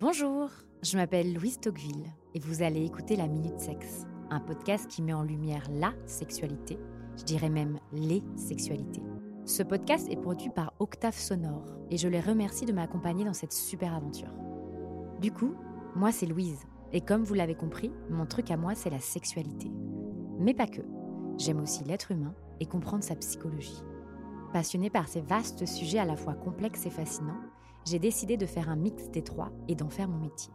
Bonjour, je m'appelle Louise Tocqueville et vous allez écouter La Minute Sexe, un podcast qui met en lumière la sexualité, je dirais même les sexualités. Ce podcast est produit par Octave Sonore et je les remercie de m'accompagner dans cette super aventure. Du coup, moi c'est Louise et comme vous l'avez compris, mon truc à moi c'est la sexualité. Mais pas que. J'aime aussi l'être humain et comprendre sa psychologie. Passionnée par ces vastes sujets à la fois complexes et fascinants, j'ai décidé de faire un mix des trois et d'en faire mon métier.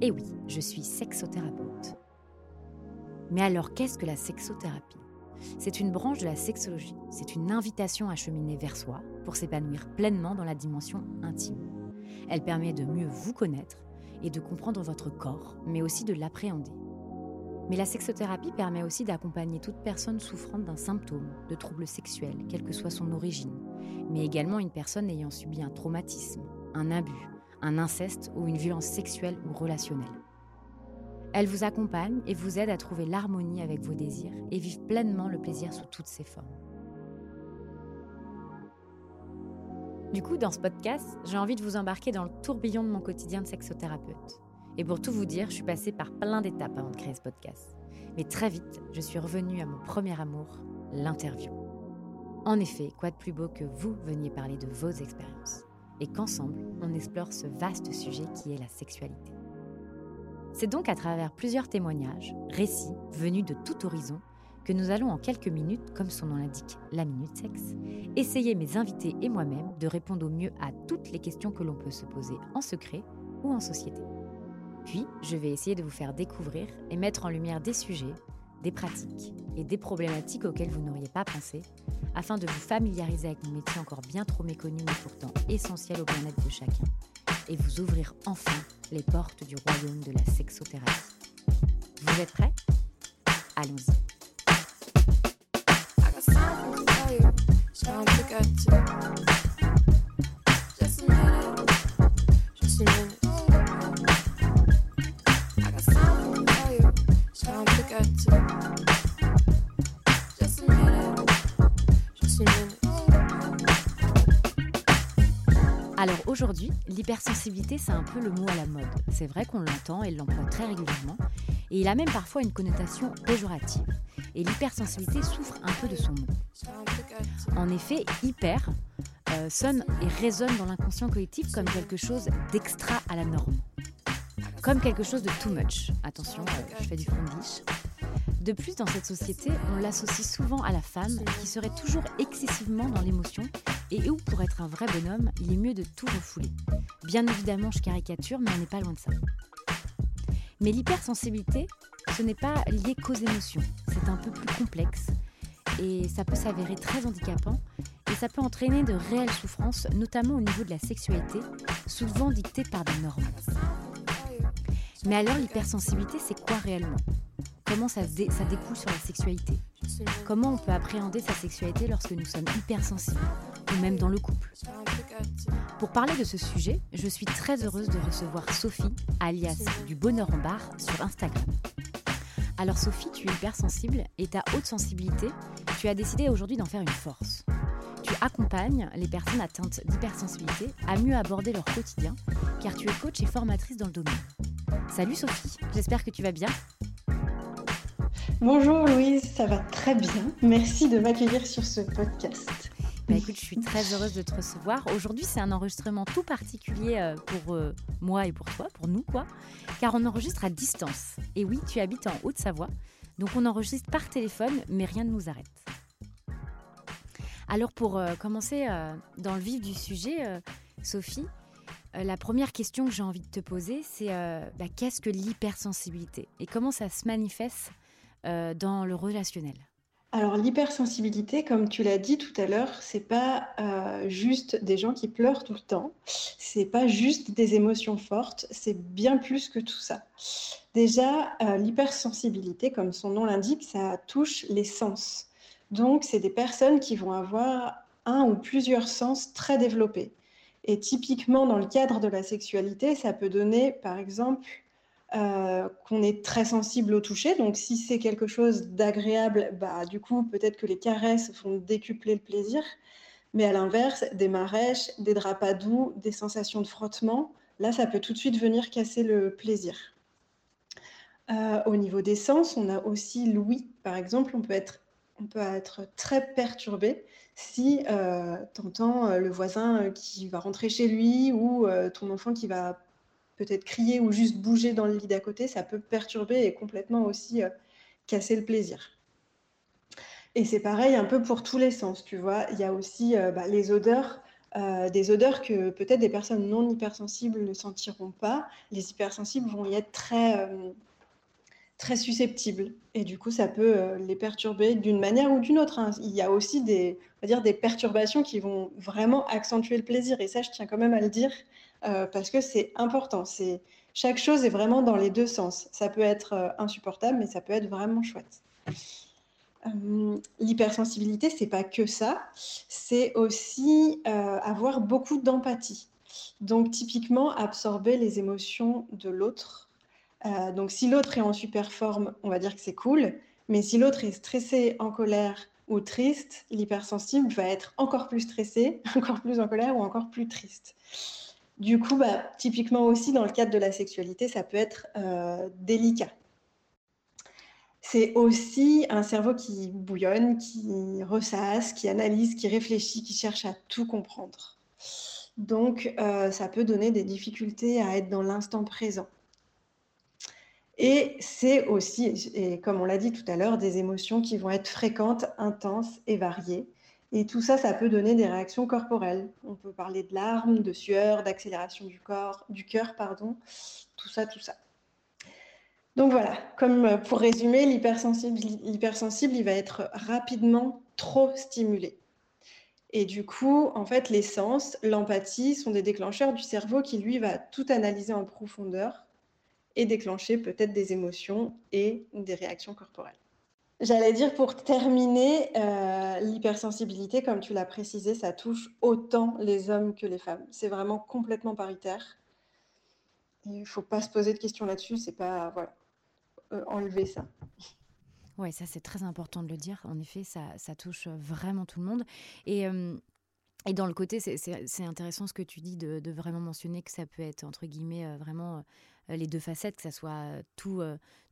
Et oui, je suis sexothérapeute. Mais alors, qu'est-ce que la sexothérapie? C'est une branche de la sexologie. C'est une invitation à cheminer vers soi pour s'épanouir pleinement dans la dimension intime. Elle permet de mieux vous connaître et de comprendre votre corps, mais aussi de l'appréhender. Mais la sexothérapie permet aussi d'accompagner toute personne souffrant d'un symptôme de trouble sexuel, quelle que soit son origine, mais également une personne ayant subi un traumatisme, un abus, un inceste ou une violence sexuelle ou relationnelle. Elle vous accompagne et vous aide à trouver l'harmonie avec vos désirs et vivre pleinement le plaisir sous toutes ses formes. Du coup, dans ce podcast, j'ai envie de vous embarquer dans le tourbillon de mon quotidien de sexothérapeute. Et pour tout vous dire, je suis passée par plein d'étapes avant de créer ce podcast. Mais très vite, je suis revenue à mon premier amour, l'interview. En effet, quoi de plus beau que vous veniez parler de vos expériences et qu'ensemble, on explore ce vaste sujet qui est la sexualité. C'est donc à travers plusieurs témoignages, récits venus de tout horizon, que nous allons en quelques minutes, comme son nom l'indique, la minute sexe, essayer mes invités et moi-même de répondre au mieux à toutes les questions que l'on peut se poser en secret ou en société. Puis, je vais essayer de vous faire découvrir et mettre en lumière des sujets, des pratiques et des problématiques auxquelles vous n'auriez pas pensé, afin de vous familiariser avec mon métier encore bien trop méconnu mais pourtant essentiel au bien-être de chacun, et vous ouvrir enfin les portes du royaume de la sexothérapie. Vous êtes prêts? Allons-y. Aujourd'hui, l'hypersensibilité, c'est un peu le mot à la mode. C'est vrai qu'on l'entend et l'emploie très régulièrement, et il a même parfois une connotation péjorative. Et l'hypersensibilité souffre un peu de son nom. En effet, hyper euh, sonne et résonne dans l'inconscient collectif comme quelque chose d'extra à la norme. Comme quelque chose de too much. Attention, euh, je fais du frondish. De plus, dans cette société, on l'associe souvent à la femme qui serait toujours excessivement dans l'émotion et où, pour être un vrai bonhomme, il est mieux de tout refouler. Bien évidemment, je caricature, mais on n'est pas loin de ça. Mais l'hypersensibilité, ce n'est pas lié qu'aux émotions. C'est un peu plus complexe et ça peut s'avérer très handicapant et ça peut entraîner de réelles souffrances, notamment au niveau de la sexualité, souvent dictée par des normes. Mais alors l'hypersensibilité, c'est quoi réellement? Comment ça, découle sur la sexualité Comment on peut appréhender sa sexualité lorsque nous sommes hypersensibles, ou même dans le couple Pour parler de ce sujet, je suis très heureuse de recevoir Sophie, alias du bonheur en barre, sur Instagram. Alors Sophie, tu es hypersensible et ta haute sensibilité, tu as décidé aujourd'hui d'en faire une force. Tu accompagnes les personnes atteintes d'hypersensibilité à mieux aborder leur quotidien, car tu es coach et formatrice dans le domaine. Salut Sophie, j'espère que tu vas bien. Bonjour Louise, ça va très bien. Merci de m'accueillir sur ce podcast. Bah écoute, je suis très heureuse de te recevoir. Aujourd'hui, c'est un enregistrement tout particulier euh, pour euh, moi et pour toi, pour nous quoi, car on enregistre à distance. Et oui, tu habites en Haute-Savoie, donc on enregistre par téléphone, mais rien ne nous arrête. Alors pour euh, commencer dans le vif du sujet, Sophie, la première question que j'ai envie de te poser, c'est bah, qu'est-ce que l'hypersensibilité? Et comment ça se manifeste euh, dans le relationnel alors l'hypersensibilité, comme tu l'as dit tout à l'heure, c'est pas euh, juste des gens qui pleurent tout le temps, c'est pas juste des émotions fortes, c'est bien plus que tout ça. Déjà, euh, l'hypersensibilité, comme son nom l'indique, ça touche les sens. Donc, c'est des personnes qui vont avoir un ou plusieurs sens très développés. Et typiquement, dans le cadre de la sexualité, ça peut donner, par exemple, euh, qu'on est très sensible au toucher. Donc, si c'est quelque chose d'agréable, bah, du coup, peut-être que les caresses vont décupler le plaisir. Mais à l'inverse, des marèches, des draps doux, des sensations de frottement, Là, ça peut tout de suite venir casser le plaisir. Euh, au niveau des sens, on a aussi l'ouïe, par exemple, on peut être, on peut être très perturbé si euh, tu entends euh, le voisin qui va rentrer chez lui ou ton enfant qui va peut-être crier ou juste bouger dans le lit d'à côté, ça peut perturber et complètement aussi casser le plaisir. Et c'est pareil un peu pour tous les sens, tu vois. Il y a aussi bah, les odeurs. des odeurs que peut-être des personnes non hypersensibles ne sentiront pas. Les hypersensibles vont y être très, très susceptibles. Et du coup, ça peut euh, les perturber d'une manière ou d'une autre. Hein. Il y a aussi des, on va dire, des perturbations qui vont vraiment accentuer le plaisir. Et ça, je tiens quand même à le dire euh, parce que c'est important. Chaque chose est vraiment dans les deux sens. Ça peut être euh, insupportable, mais ça peut être vraiment chouette. L'hypersensibilité, c'est pas que ça. C'est aussi avoir beaucoup d'empathie. Donc, typiquement, absorber les émotions de l'autre euh, donc si l'autre est en super forme, on va dire que c'est cool, mais si l'autre est stressé, en colère ou triste, l'hypersensible va être encore plus stressé, encore plus en colère ou encore plus triste. Du coup, bah, typiquement aussi dans le cadre de la sexualité, ça peut être euh, délicat. C'est aussi un cerveau qui bouillonne, qui ressasse, qui analyse, qui réfléchit, qui cherche à tout comprendre. Donc, euh, ça peut donner des difficultés à être dans l'instant présent. Et c'est aussi, et comme on l'a dit tout à l'heure, des émotions qui vont être fréquentes, intenses et variées. Et tout ça, ça peut donner des réactions corporelles. On peut parler de larmes, de sueur, d'accélération du corps, du cœur, pardon, tout ça, tout ça. Donc voilà, comme pour résumer, l'hypersensible, l'hypersensible, il va être rapidement trop stimulé. Et du coup, en fait, les sens, l'empathie sont des déclencheurs du cerveau qui, lui, va tout analyser en profondeur et déclencher peut-être des émotions et des réactions corporelles. J'allais dire pour terminer, euh, l'hypersensibilité, comme tu l'as précisé, ça touche autant les hommes que les femmes. C'est vraiment complètement paritaire. Il ne faut pas se poser de questions là-dessus, c'est pas voilà, euh, enlever ça. Oui, ça c'est très important de le dire. En effet, ça, ça touche vraiment tout le monde. Et euh, et dans le côté, c'est intéressant ce que tu dis de, vraiment mentionner que ça peut être, entre guillemets, vraiment les deux facettes, que ça soit euh, tout,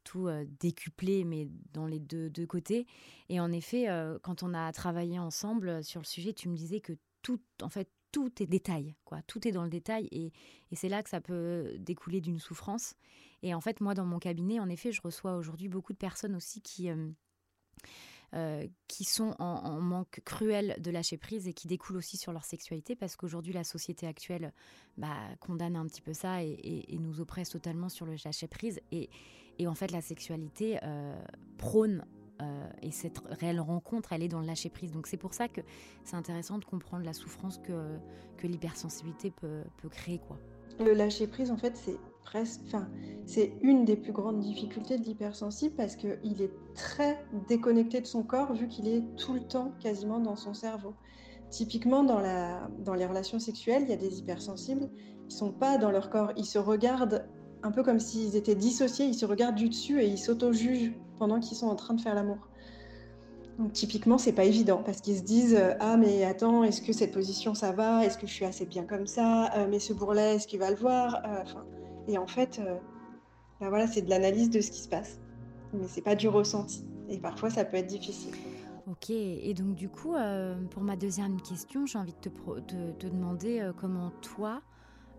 tout décuplé, mais dans les deux, deux, côtés. Et en effet, quand on a travaillé ensemble sur le sujet, tu me disais que tout, en fait, tout est détail, quoi. Tout est dans le détail. Et, et c'est là que ça peut découler d'une souffrance. Et en fait, moi, dans mon cabinet, en effet, je reçois aujourd'hui beaucoup de personnes aussi qui euh, qui sont en, manque cruel de lâcher prise et qui découlent aussi sur leur sexualité parce qu'aujourd'hui la société actuelle bah, condamne un petit peu ça et, nous oppresse totalement sur le lâcher prise et, en fait la sexualité euh, prône euh, et cette réelle rencontre, elle est dans le lâcher prise. Donc c'est pour ça que c'est intéressant de comprendre la souffrance que, que l'hypersensibilité peut, peut créer. quoi. Le lâcher prise, en fait, c'est presque, enfin, c'est une des plus grandes difficultés de l'hypersensible parce qu'il est très déconnecté de son corps vu qu'il est tout le temps quasiment dans son cerveau. Typiquement, dans, les relations sexuelles, il y a des hypersensibles, ils sont pas dans leur corps, ils se regardent un peu comme s'ils étaient dissociés, ils se regardent du dessus et ils s'auto-jugent pendant qu'ils sont en train de faire l'amour. Donc typiquement, c'est pas évident parce qu'ils se disent euh, ah mais attends, est-ce que cette position ça va? Est-ce que je suis assez bien comme ça? Euh, Mais ce bourrelet, est-ce qu'il va le voir? Euh, Et en fait, ben voilà, c'est de l'analyse de ce qui se passe, mais c'est pas du ressenti. Et parfois, ça peut être difficile. Ok, et donc du coup, pour ma deuxième question, j'ai envie de te, demander comment toi,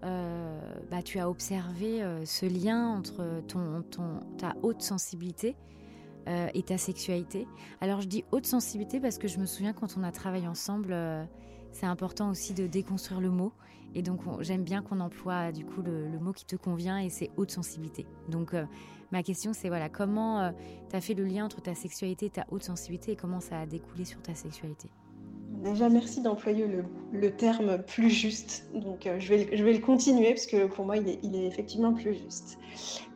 bah, tu as observé ce lien entre ton, ta haute sensibilité euh, et ta sexualité. Alors je dis haute sensibilité parce que je me souviens quand on a travaillé ensemble, euh, c'est important aussi de déconstruire le mot. Et donc j'aime bien qu'on emploie du coup le, mot qui te convient et c'est haute sensibilité. Donc euh, ma question c'est voilà comment tu as fait le lien entre ta sexualité et ta haute sensibilité et comment ça a découlé sur ta sexualité? Déjà, merci d'employer le, terme plus juste. Donc, je, vais, je vais le continuer parce que pour moi, il est, il est effectivement plus juste.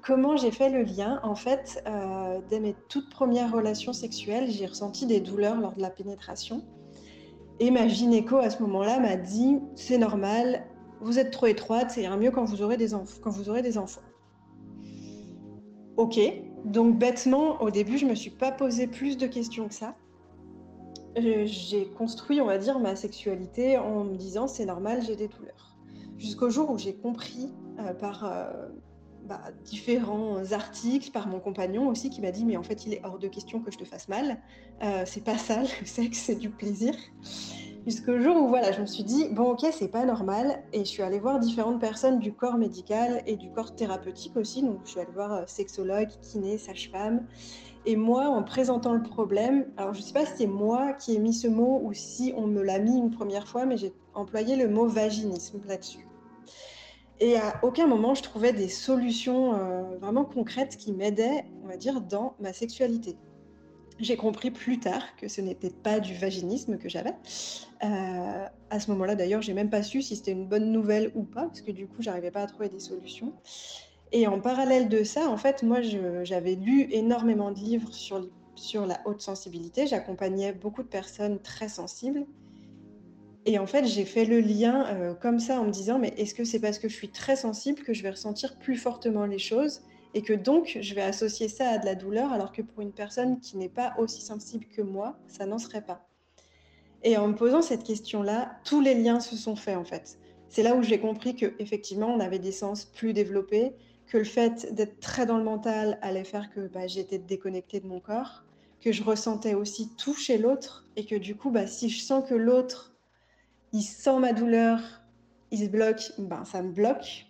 Comment j'ai fait le lien? En fait, euh, dès mes toutes premières relations sexuelles, j'ai ressenti des douleurs lors de la pénétration. Et ma gynéco, à ce moment-là, m'a dit C'est normal, vous êtes trop étroite, ira mieux quand vous aurez des, quand vous aurez des enfants. Ok, donc bêtement, au début, je ne me suis pas posé plus de questions que ça. J'ai construit, on va dire, ma sexualité en me disant C'est normal, j'ai des douleurs. Jusqu'au jour où j'ai compris par bah, différents articles, par mon compagnon aussi, qui m'a dit, mais en fait, il est hors de question que je te fasse mal. Euh, c'est pas ça, le sexe, c'est du plaisir. Jusqu'au jour où, voilà, je me suis dit, bon, ok, c'est pas normal. Et je suis allée voir différentes personnes du corps médical et du corps thérapeutique aussi. Donc, je suis allée voir euh, sexologue, kiné, sage-femme. Et moi, en présentant le problème, alors je sais pas si c'est moi qui ai mis ce mot ou si on me l'a mis une première fois, mais j'ai employé le mot vaginisme là-dessus. Et à aucun moment, je trouvais des solutions euh, vraiment concrètes qui m'aidaient, on va dire, dans ma sexualité. J'ai compris plus tard que ce n'était pas du vaginisme que j'avais. Euh, à ce moment-là, d'ailleurs, j'ai même pas su si c'était une bonne nouvelle ou pas, parce que du coup, j'arrivais pas à trouver des solutions. Et en parallèle de ça, en fait, moi, j'avais lu énormément de livres sur, sur la haute sensibilité. J'accompagnais beaucoup de personnes très sensibles. Et en fait, j'ai fait le lien euh, comme ça en me disant, mais est-ce que c'est parce que je suis très sensible que je vais ressentir plus fortement les choses et que donc je vais associer ça à de la douleur alors que pour une personne qui n'est pas aussi sensible que moi, ça n'en serait pas. Et en me posant cette question-là, tous les liens se sont faits en fait. C'est là où j'ai compris que effectivement on avait des sens plus développés, que le fait d'être très dans le mental allait faire que bah, j'étais déconnectée de mon corps, que je ressentais aussi tout chez l'autre et que du coup, bah, si je sens que l'autre il sent ma douleur, il se bloque, ben, ça me bloque.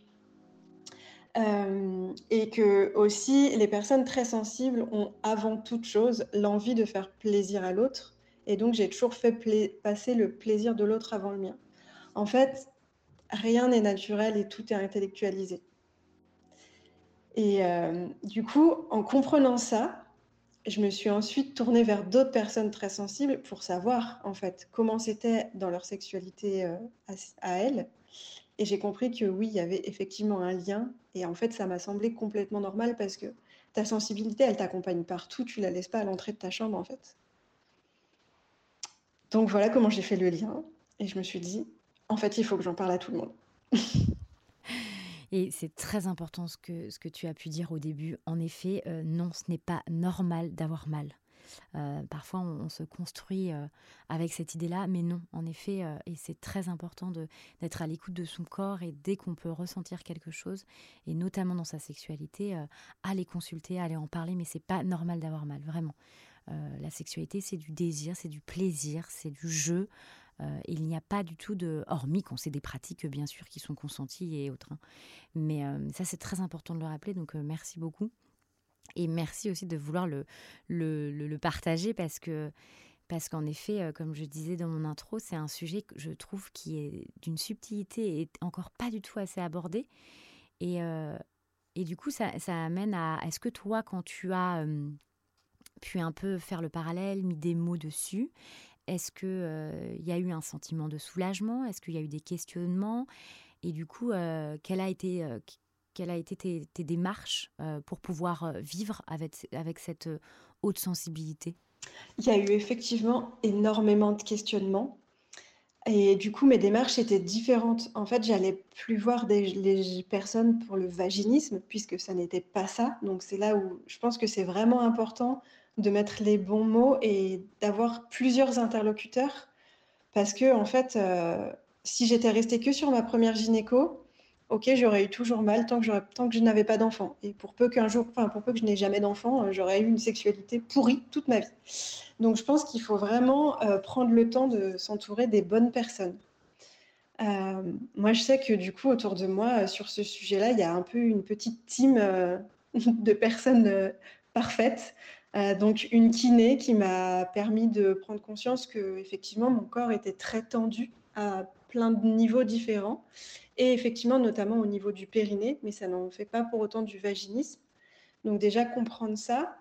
Euh, et que aussi, les personnes très sensibles ont avant toute chose l'envie de faire plaisir à l'autre. Et donc, j'ai toujours fait passer le plaisir de l'autre avant le mien. En fait, rien n'est naturel et tout est intellectualisé. Et euh, du coup, en comprenant ça, je me suis ensuite tournée vers d'autres personnes très sensibles pour savoir en fait comment c'était dans leur sexualité euh, à, elles. Et j'ai compris que oui, il y avait effectivement un lien. Et en fait, ça m'a semblé complètement normal parce que ta sensibilité, elle t'accompagne partout. Tu la laisses pas à l'entrée de ta chambre en fait. Donc voilà comment j'ai fait le lien. Et je me suis dit, en fait, il faut que j'en parle à tout le monde. Et c'est très important ce que, ce que tu as pu dire au début. En effet, euh, non, ce n'est pas normal d'avoir mal. Euh, parfois, on, se construit euh, avec cette idée-là, mais non, en effet, et c'est très important d'être à l'écoute de son corps et dès qu'on peut ressentir quelque chose, et notamment dans sa sexualité, aller consulter, aller en parler, mais c'est pas normal d'avoir mal, vraiment. la sexualité, c'est du désir, c'est du plaisir, c'est du jeu. Euh, il n'y a pas du tout de, hormis qu'on sait des pratiques bien sûr qui sont consenties et autres. Hein. Mais euh, ça c'est très important de le rappeler, donc euh, merci beaucoup. Et merci aussi de vouloir le, le, partager parce que parce qu'en effet, comme je disais dans mon intro, c'est un sujet que je trouve qui est d'une subtilité et encore pas du tout assez abordé. Et, et du coup, ça, ça amène à est-ce que toi, quand tu as pu un peu faire le parallèle, mis des mots dessus, est-ce qu'il euh, y a eu un sentiment de soulagement? Est-ce qu'il y a eu des questionnements? Et du coup, euh, quelle a été, euh, a été tes, démarches pour pouvoir vivre avec, avec cette haute sensibilité? Il y a eu effectivement énormément de questionnements. Et du coup, mes démarches étaient différentes. En fait, j'allais plus voir des, les personnes pour le vaginisme, puisque ça n'était pas ça. Donc, c'est là où je pense que c'est vraiment important de mettre les bons mots et d'avoir plusieurs interlocuteurs. Parce que, en fait, euh, si j'étais restée que sur ma première gynéco, ok, j'aurais eu toujours mal tant que, tant que je n'avais pas d'enfant. Et pour peu qu'un jour, pour peu que je n'ai jamais d'enfant, euh, j'aurais eu une sexualité pourrie toute ma vie. Donc, je pense qu'il faut vraiment euh, prendre le temps de s'entourer des bonnes personnes. moi, je sais que du coup, autour de moi, sur ce sujet-là, il y a un peu une petite team de personnes parfaites euh, donc une kiné qui m'a permis de prendre conscience que effectivement mon corps était très tendu à plein de niveaux différents et effectivement notamment au niveau du périnée, mais ça n'en fait pas pour autant du vaginisme. Donc déjà comprendre ça.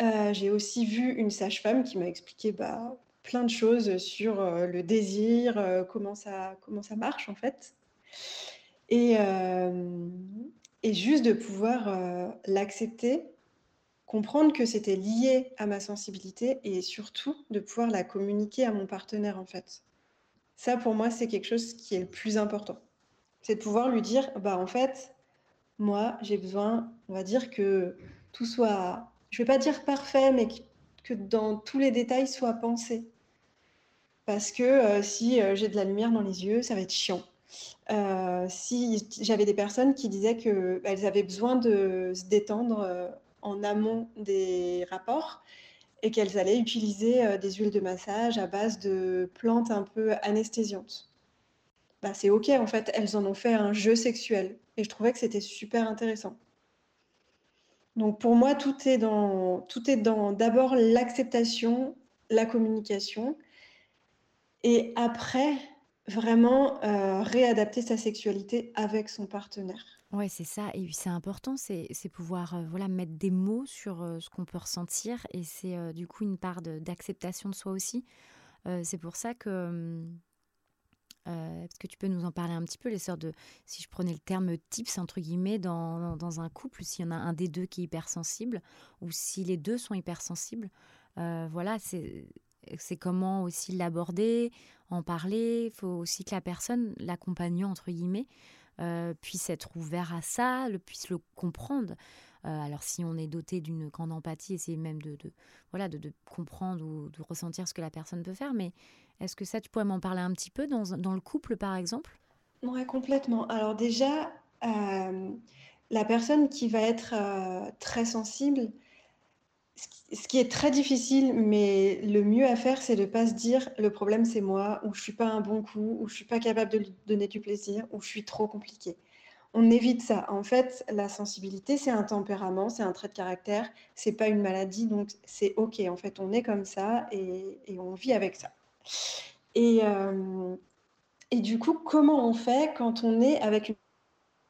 Euh, j'ai aussi vu une sage-femme qui m'a expliqué bah, plein de choses sur euh, le désir, comment, ça, comment ça marche en fait. Et, et juste de pouvoir l'accepter comprendre que c'était lié à ma sensibilité et surtout de pouvoir la communiquer à mon partenaire en fait. Ça pour moi c'est quelque chose qui est le plus important. C'est de pouvoir lui dire bah en fait moi j'ai besoin on va dire que tout soit je vais pas dire parfait mais que, dans tous les détails soit pensé. Parce que euh, si euh, j'ai de la lumière dans les yeux, ça va être chiant. si j'avais des personnes qui disaient qu'elles avaient besoin de se détendre en amont des rapports et qu'elles allaient utiliser des huiles de massage à base de plantes un peu anesthésiantes. Bah, c'est OK en fait, elles en ont fait un jeu sexuel et je trouvais que c'était super intéressant. Donc pour moi, tout est dans tout est dans d'abord l'acceptation, la communication et après vraiment, réadapter sa sexualité avec son partenaire. Ouais, c'est ça et c'est important, c'est pouvoir, voilà, mettre des mots sur, ce qu'on peut ressentir et c'est, du coup une part d'acceptation de soi aussi. c'est pour ça que, est-ce que tu peux nous en parler un petit peu, les sortes de si je prenais le terme «tips» entre guillemets dans dans un couple, s'il y en a un des deux qui est hypersensible ou si les deux sont hypersensibles, voilà, c'est c'est comment aussi l'aborder, en parler. Il faut aussi que la personne, l'accompagnant entre guillemets, puisse être ouvert à ça, le, puisse le comprendre. alors si on est doté d'une grande empathie, essayer même de, voilà, de, comprendre ou de ressentir ce que la personne peut faire, mais est-ce que ça, tu pourrais m'en parler un petit peu dans, dans le couple, par exemple? Oui, complètement. Alors déjà, euh, la personne qui va être euh, très sensible, ce qui, est très difficile, mais le mieux à faire, c'est de ne pas se dire le problème c'est moi, ou je suis pas un bon coup, ou je suis pas capable de lui donner du plaisir, ou je suis trop compliqué. On évite ça. En fait, la sensibilité, c'est un tempérament, c'est un trait de caractère, c'est pas une maladie, donc c'est ok. En fait, on est comme ça et on vit avec ça. Et, euh, et du coup, comment on fait quand on est avec une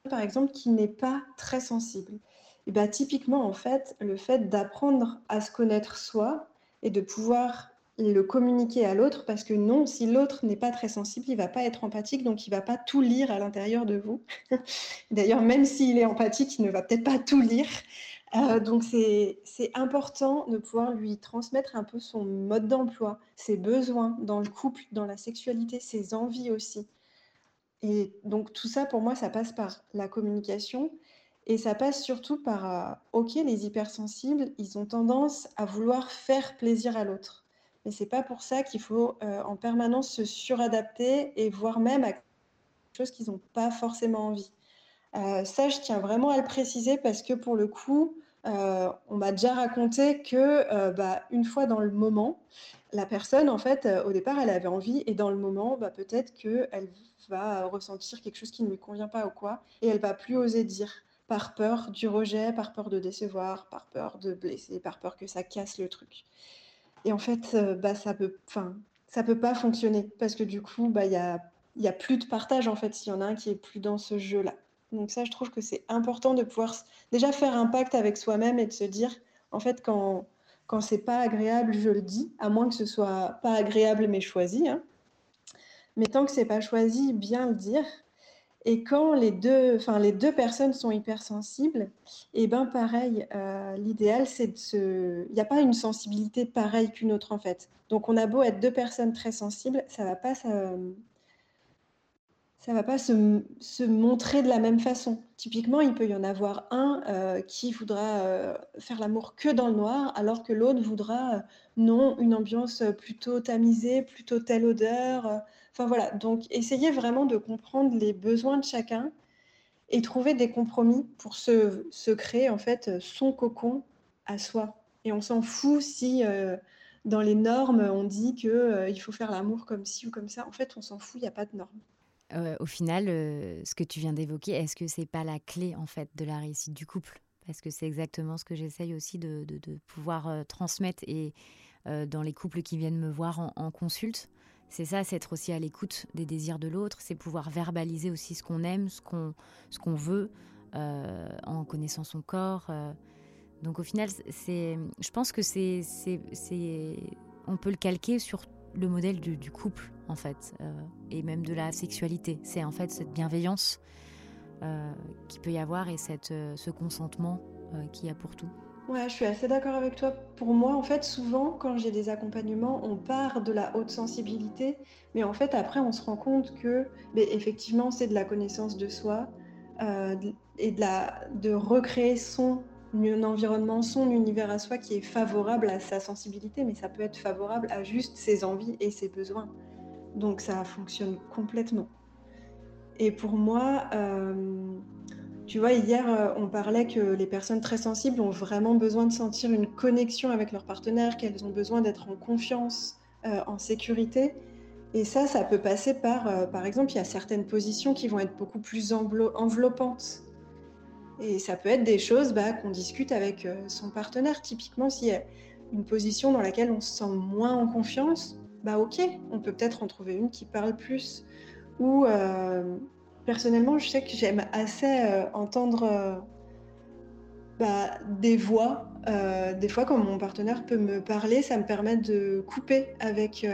personne, par exemple, qui n'est pas très sensible? Et bah, Typiquement, en fait, le fait d'apprendre à se connaître soi et de pouvoir le communiquer à l'autre, parce que non, si l'autre n'est pas très sensible, il va pas être empathique, donc il va pas tout lire à l'intérieur de vous. D'ailleurs, même s'il est empathique, il ne va peut-être pas tout lire. Euh, donc c'est important de pouvoir lui transmettre un peu son mode d'emploi, ses besoins dans le couple, dans la sexualité, ses envies aussi. Et donc tout ça, pour moi, ça passe par la communication et ça passe surtout par, euh, OK, les hypersensibles, ils ont tendance à vouloir faire plaisir à l'autre. Mais c'est pas pour ça qu'il faut euh, en permanence se suradapter et voire même à quelque chose qu'ils n'ont pas forcément envie. ça, je tiens vraiment à le préciser parce que pour le coup, euh, on m'a déjà raconté que, euh, bah, une fois dans le moment, la personne, en fait, euh, au départ, elle avait envie et dans le moment, bah, peut-être qu'elle va ressentir quelque chose qui ne lui convient pas ou quoi et elle va plus oser dire par peur du rejet, par peur de décevoir, par peur de blesser, par peur que ça casse le truc. Et en fait, bah, ça peut ça peut pas fonctionner parce que du coup, bah, il y a y a plus de partage, en fait, s'il y en a un qui est plus dans ce jeu-là. Donc ça, je trouve que c'est important de pouvoir déjà faire un pacte avec soi-même et de se dire, en fait, quand, quand c'est pas agréable, je le dis, à moins que ce soit pas agréable mais choisi. Hein. Mais tant que c'est pas choisi, bien le dire. Et quand les deux, enfin les deux personnes sont hypersensibles, et eh ben pareil, euh, l'idéal c'est de se, il n'y a pas une sensibilité pareille qu'une autre en fait. Donc on a beau être deux personnes très sensibles, ça va pas, ça, va pas se, montrer de la même façon. Typiquement, il peut y en avoir un euh, qui voudra euh, faire l'amour que dans le noir, alors que l'autre voudra, non, une ambiance plutôt tamisée, plutôt telle odeur. Enfin voilà, donc essayez vraiment de comprendre les besoins de chacun et trouver des compromis pour se, créer en fait son cocon à soi. Et on s'en fout si dans les normes on dit qu'il faut faire l'amour comme ci ou comme ça. En fait, on s'en fout, il n'y a pas de normes au final, ce que tu viens d'évoquer, est-ce que c'est pas la clé en fait de la réussite du couple? Parce que c'est exactement ce que j'essaye aussi de, pouvoir transmettre et dans les couples qui viennent me voir en, en consulte. C'est ça, c'est être aussi à l'écoute des désirs de l'autre, c'est pouvoir verbaliser aussi ce qu'on aime, ce qu'on ce qu'on veut, en connaissant son corps. donc au final, c'est, je pense que c'est, c'est, on peut le calquer sur le modèle du, couple, en fait, euh, et même de la sexualité. C'est en fait cette bienveillance euh, qui peut y avoir et cette, euh, ce consentement qu'il y a pour tout. Ouais, je suis assez d'accord avec toi. Pour moi, en fait, souvent, quand j'ai des accompagnements, on part de la haute sensibilité, mais en fait, après, on se rend compte que, mais effectivement, c'est de la connaissance de soi et de, recréer son environnement, son univers à soi qui est favorable à sa sensibilité, mais ça peut être favorable à juste ses envies et ses besoins. Donc ça fonctionne complètement. Et pour moi, tu vois, hier, on parlait que les personnes très sensibles ont vraiment besoin de sentir une connexion avec leur partenaire, qu'elles ont besoin d'être en confiance, en sécurité. Et ça, ça peut passer par, par exemple, il y a certaines positions qui vont être beaucoup plus enveloppantes. Et ça peut être des choses bah, qu'on discute avec euh, son partenaire. Typiquement, s'il y a une position dans laquelle on se sent moins en confiance, bah ok, on peut peut-être en trouver une qui parle plus. Ou euh, personnellement, je sais que j'aime assez euh, entendre bah, des voix. des fois, quand mon partenaire peut me parler, ça me permet de couper avec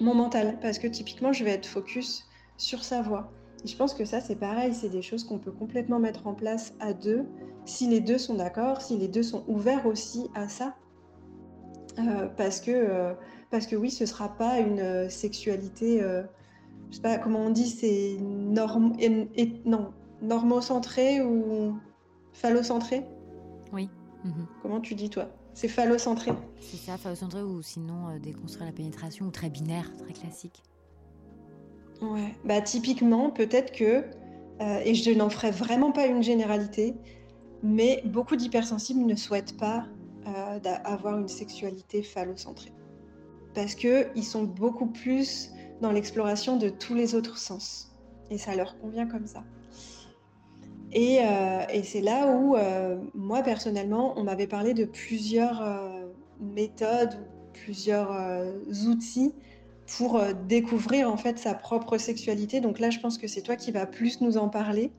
mon mental. Parce que typiquement, je vais être focus sur sa voix je pense que ça, c'est pareil, c'est des choses qu'on peut complètement mettre en place à deux, si les deux sont d'accord, si les deux sont ouverts aussi à ça. Euh, parce, que, euh, parce que oui, ce ne sera pas une euh, sexualité, je sais pas comment on dit, c'est norm, et, non, normocentré ou phallocentré? Oui. Mhm. Comment tu dis toi? C'est phallocentré C'est ça, phallocentré ou sinon déconstruire la pénétration ou très binaire, très classique. Ouais, bah typiquement, peut-être que, euh, et je n'en ferai vraiment pas une généralité, mais beaucoup d'hypersensibles ne souhaitent pas euh, avoir une sexualité phallocentrée. Parce qu'ils sont beaucoup plus dans l'exploration de tous les autres sens. Et ça leur convient comme ça. Et, euh, c'est là où, moi personnellement, on m'avait parlé de plusieurs méthodes, plusieurs outils pour euh, découvrir en fait sa propre sexualité. Donc là, je pense que c'est toi qui vas plus nous en parler.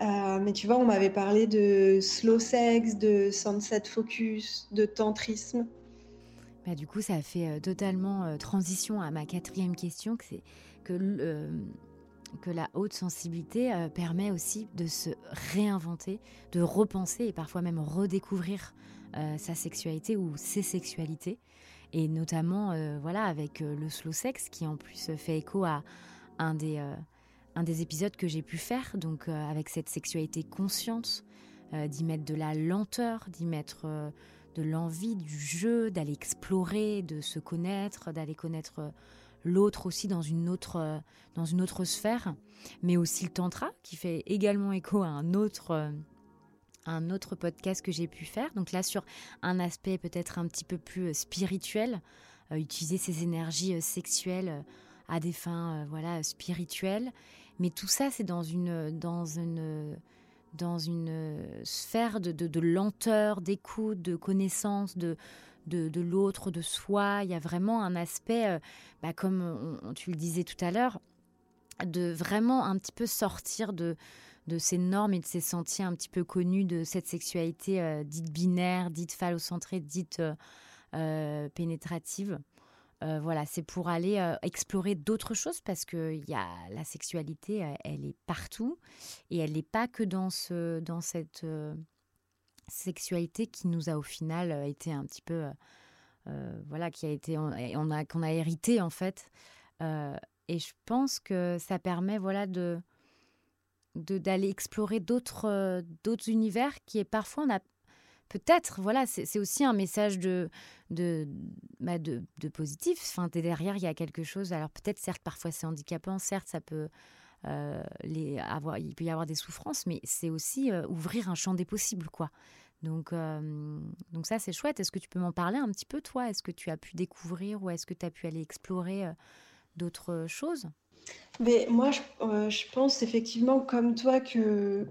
Euh, mais tu vois, on m'avait parlé de slow sex, de sunset focus, de tantrisme. Bah, du coup, ça fait euh, totalement transition à ma quatrième question, que que la haute sensibilité permet aussi de se réinventer, de repenser et parfois même redécouvrir sa sexualité ou ses sexualités. Et notamment euh, voilà avec euh, le slow sex qui en plus fait écho à euh, un des épisodes que j'ai pu faire, donc avec cette sexualité consciente, d'y mettre de la lenteur, d'y mettre de l'envie, du jeu, d'aller explorer, de se connaître, d'aller connaître l'autre aussi dans une autre dans une autre sphère, mais aussi le tantra qui fait également écho à un autre un autre podcast que j'ai pu faire. Donc là, sur un aspect peut-être un petit peu plus euh, spirituel, euh, utiliser ces énergies euh, sexuelles à des fins voilà spirituelles. Mais tout ça, c'est dans une, dans une, dans une sphère de, de, lenteur, d'écoute, de connaissance, de, de, l'autre, de soi. Il y a vraiment un aspect, bah, comme tu le disais tout à l'heure, de vraiment un petit peu sortir de, de ces normes et de ces sentiers un petit peu connus de cette sexualité euh, dite binaire, dite phallocentrée, dite euh, euh, voilà, c'est pour aller explorer d'autres choses parce que y a, la sexualité, elle est partout et elle n'est pas que dans, ce, dans cette sexualité qui nous a au final été un petit peu, voilà, qui a été, on a, qu'on a hérité en fait. et je pense que ça permet, voilà, de d'aller explorer d'autres euh, d'autres univers qui est parfois on a peut-être voilà c'est aussi un message de de, bah, de, de positif. Enfin derrière il y a quelque chose. Alors peut-être certes parfois c'est handicapant. Certes ça peut euh, avoir il peut y avoir des souffrances mais c'est aussi euh, ouvrir un champ des possibles quoi. Donc donc ça c'est chouette. Est-ce que tu peux m'en parler un petit peu toi? Est-ce que tu as pu découvrir ou est-ce que tu as pu aller explorer d'autres choses? Mais moi, euh, je, pense effectivement, comme toi, que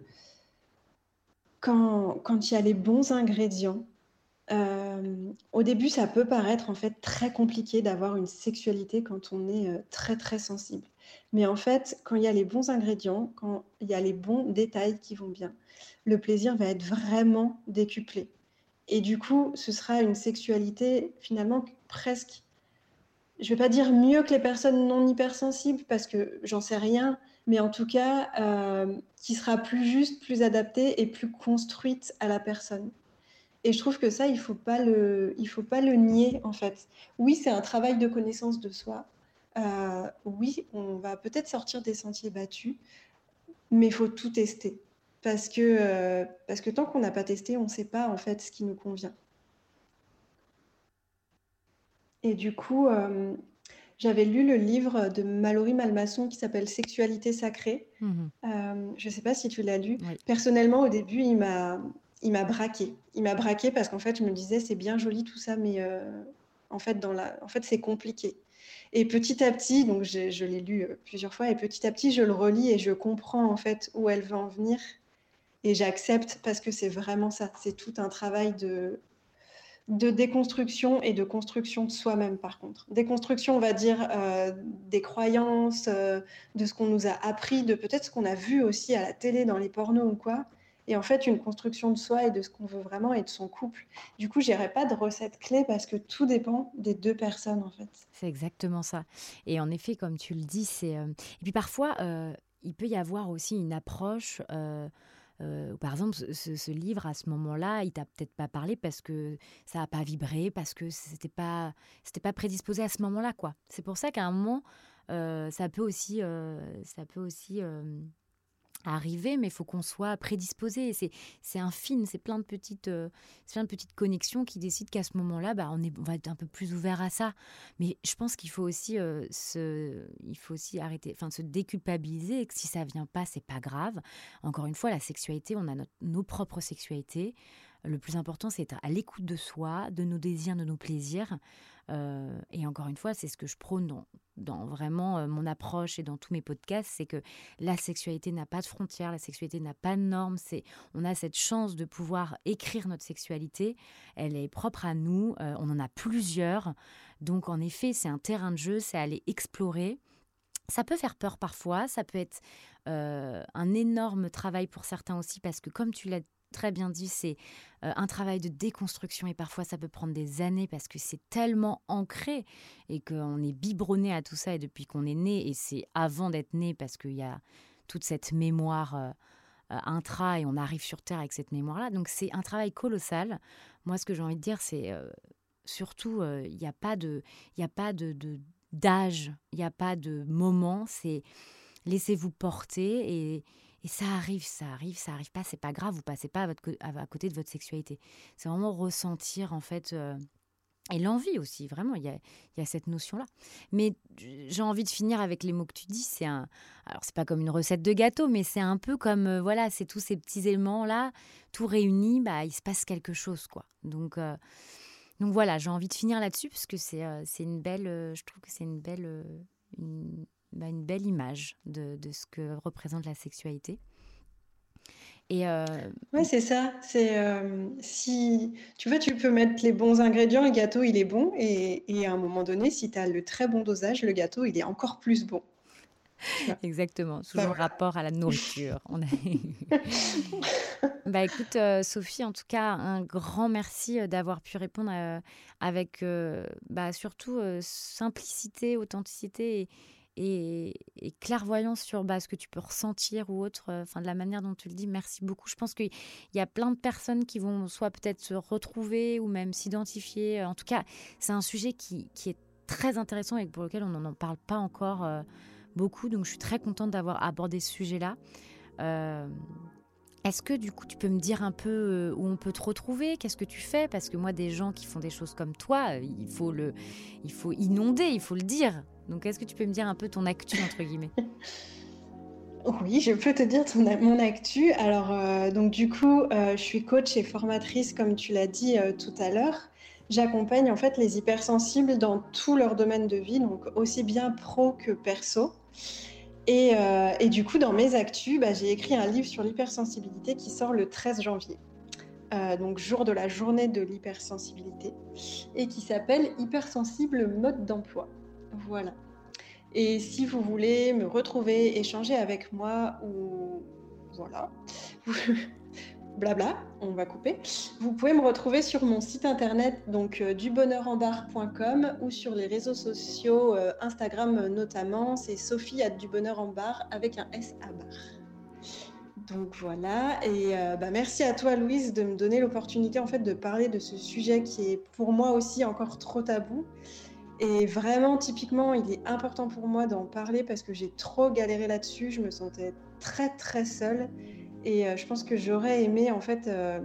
quand, il y a les bons ingrédients, euh, au début, ça peut paraître en fait très compliqué d'avoir une sexualité quand on est euh, très très sensible. Mais en fait, quand il y a les bons ingrédients, quand il y a les bons détails qui vont bien, le plaisir va être vraiment décuplé. Et du coup, ce sera une sexualité finalement presque je vais pas dire mieux que les personnes non hypersensibles parce que j'en sais rien, mais en tout cas, euh, qui sera plus juste, plus adaptée et plus construite à la personne. Et je trouve que ça, il faut pas le, faut pas le nier en fait. Oui, c'est un travail de connaissance de soi. Euh, oui, on va peut-être sortir des sentiers battus, mais il faut tout tester parce que euh, parce que tant qu'on n'a pas testé, on ne sait pas en fait ce qui nous convient. Et du coup, j'avais lu le livre de Mallory Malmasson qui s'appelle Sexualité sacrée. Mmh je ne sais pas si tu l'as lu. Personnellement, au début, il m'a il m'a braqué. Il m'a braqué parce qu'en fait, je me disais, c'est bien joli tout ça, mais en fait, dans la... en fait c'est compliqué. Et petit à petit, donc je l'ai lu plusieurs fois, et petit à petit, je le relis et je comprends en fait où elle veut en venir. Et j'accepte parce que c'est vraiment ça. C'est tout un travail de, de déconstruction et de construction de soi-même, par contre. Déconstruction, on va dire, euh, des croyances, euh, de ce qu'on nous a appris, de peut-être ce qu'on a vu aussi à la télé, dans les pornos ou quoi. Et en fait, une construction de soi et de ce qu'on veut vraiment et de son couple. Du coup, j'irai pas de recette clé parce que tout dépend des deux personnes, en fait. C'est exactement ça. Et en effet, comme tu le dis, c'est. Euh, et puis parfois, il peut y avoir aussi une approche euh, par exemple, ce, livre, à ce moment-là, il t'a peut-être pas parlé parce que ça n'a pas vibré, parce que c'était pas, c'était pas prédisposé à ce moment-là, quoi. C'est pour ça qu'à un moment, euh, ça peut aussi, euh, ça peut aussi arriver, mais il faut qu'on soit prédisposé. C'est, c'est un film, c'est plein de petites, euh, plein de petites connexions qui décident qu'à ce moment-là, bah, on, est, va être un peu plus ouvert à ça. Mais je pense qu'il faut aussi euh, se, il faut aussi arrêter, enfin se déculpabiliser. Que si ça vient pas, c'est pas grave. Encore une fois, la sexualité, on a nos propres sexualités. Le plus important, c'est être à l'écoute de soi, de nos désirs, de nos plaisirs. Euh, et encore une fois, c'est ce que je prône dans, vraiment euh, mon approche et dans tous mes podcasts, c'est que la sexualité n'a pas de frontières, la sexualité n'a pas de normes. C'est, on a cette chance de pouvoir écrire notre sexualité. Elle est propre à nous. Euh, on en a plusieurs. Donc en effet, c'est un terrain de jeu, c'est aller explorer. Ça peut faire peur parfois, ça peut être un énorme travail pour certains aussi parce que comme tu l'as très bien dit, c'est euh, un travail de déconstruction et parfois ça peut prendre des années parce que c'est tellement ancré et qu'on est biberonné à tout ça et depuis qu'on est né et c'est avant d'être né parce qu'il y a toute cette mémoire euh, euh, intra et on arrive sur Terre avec cette mémoire-là. Donc c'est un travail colossal. Moi, ce que j'ai envie de dire, c'est surtout, il n'y a pas de, il a pas de d'âge, il n'y a pas de moment. C'est laissez-vous porter et et ça arrive, ça arrive, ça arrive pas, c'est pas grave, vous passez pas à, côté de votre sexualité. C'est vraiment ressentir, en fait, euh, et l'envie aussi, vraiment, il y a, cette notion-là. Mais j'ai envie de finir avec les mots que tu dis. C'est un, alors c'est pas comme une recette de gâteau, mais c'est un peu comme, euh, voilà, c'est tous ces petits éléments-là, tout réunis, bah, il se passe quelque chose, quoi. Donc, euh, donc voilà, j'ai envie de finir là-dessus parce que c'est, c'est une belle, je trouve que c'est une belle, bah, une belle image de, de, ce que représente la sexualité. Et euh... Ouais, c'est ça. C'est euh, si tu vois, tu peux mettre les bons ingrédients, le gâteau il est bon, et, et à un moment donné, si tu as le très bon dosage, le gâteau il est encore plus bon. Exactement, toujours bah, rapport à la nourriture. On a... bah écoute, euh, Sophie, en tout cas, un grand merci d'avoir pu répondre avec bah, surtout simplicité, authenticité et, et, clairvoyance sur bah, ce que tu peux ressentir ou autre, euh, de la manière dont tu le dis. Merci beaucoup. Je pense qu'il y a plein de personnes qui vont soit peut-être se retrouver ou même s'identifier. En tout cas, c'est un sujet qui, est très intéressant et pour lequel on n'en parle pas encore euh, beaucoup. Donc je suis très contente d'avoir abordé ce sujet-là. Euh, est-ce que du coup tu peux me dire un peu où on peut te retrouver? Qu'est-ce que tu fais? Parce que moi, des gens qui font des choses comme toi, il faut le, il faut inonder, il faut le dire. Donc, est-ce que tu peux me dire un peu ton actu, entre guillemets? Oui, je peux te dire mon actu. Alors, euh, donc du coup, euh, je suis coach et formatrice, comme tu l'as dit euh, tout à l'heure. J'accompagne en fait les hypersensibles dans tout leur domaine de vie, donc aussi bien pro que perso. Et, et du coup, dans mes actus, bah, j'ai écrit un livre sur l'hypersensibilité qui sort le 13 janvier. donc jour de la journée de l'hypersensibilité, et qui s'appelle Hypersensible mode d'emploi. Voilà. Et si vous voulez me retrouver, échanger avec moi ou voilà, blabla, on va couper. Vous pouvez me retrouver sur mon site internet donc euh, ou sur les réseaux sociaux euh, Instagram notamment, c'est Sophie à du bonheur en bar avec un S à bar. Donc voilà, et euh, bah, merci à toi Louise de me donner l'opportunité en fait de parler de ce sujet qui est pour moi aussi encore trop tabou et vraiment, typiquement, il est important pour moi d'en parler parce que j'ai trop galéré là-dessus. Je me sentais très, très seule. Et euh, je pense que j'aurais aimé, en fait, euh,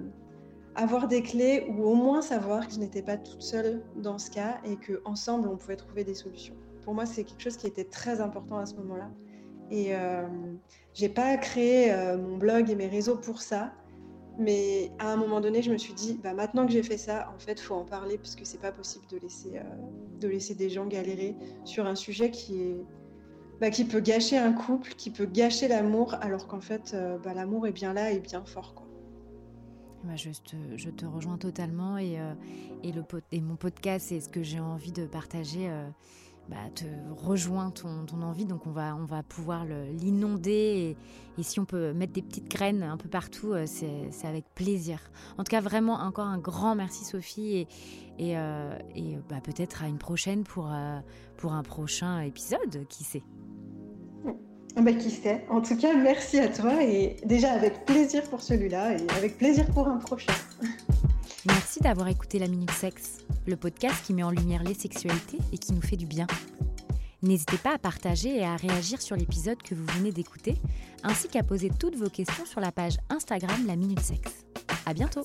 avoir des clés ou au moins savoir que je n'étais pas toute seule dans ce cas et qu'ensemble, on pouvait trouver des solutions. pour moi, c'est quelque chose qui était très important à ce moment-là. Et euh, j'ai pas créé euh, mon blog et mes réseaux pour ça. Mais à un moment donné, je me suis dit, bah, maintenant que j'ai fait ça, en fait, faut en parler parce que c'est pas possible de laisser, euh, de laisser des gens galérer sur un sujet qui, est, bah, qui peut gâcher un couple, qui peut gâcher l'amour, alors qu'en fait, euh, bah, l'amour est bien là et bien fort. Bah, je, te, rejoins totalement et, euh, et mon podcast, c'est ce que j'ai envie de partager bah, te rejoint ton, ton, envie. Donc on va, on va pouvoir l'inonder. Et, si on peut mettre des petites graines un peu partout, euh, c'est avec plaisir. En tout cas, vraiment encore un grand merci Sophie. Et, et, euh, et bah, peut-être à une prochaine pour, euh, pour un prochain épisode, qui sait. Bah, qui sait. En tout cas, merci à toi. Et déjà avec plaisir pour celui-là et avec plaisir pour un prochain. Merci d'avoir écouté la Minute Sexe, le podcast qui met en lumière les sexualités et qui nous fait du bien. N'hésitez pas à partager et à réagir sur l'épisode que vous venez d'écouter, ainsi qu'à poser toutes vos questions sur la page Instagram La Minute Sexe. À bientôt!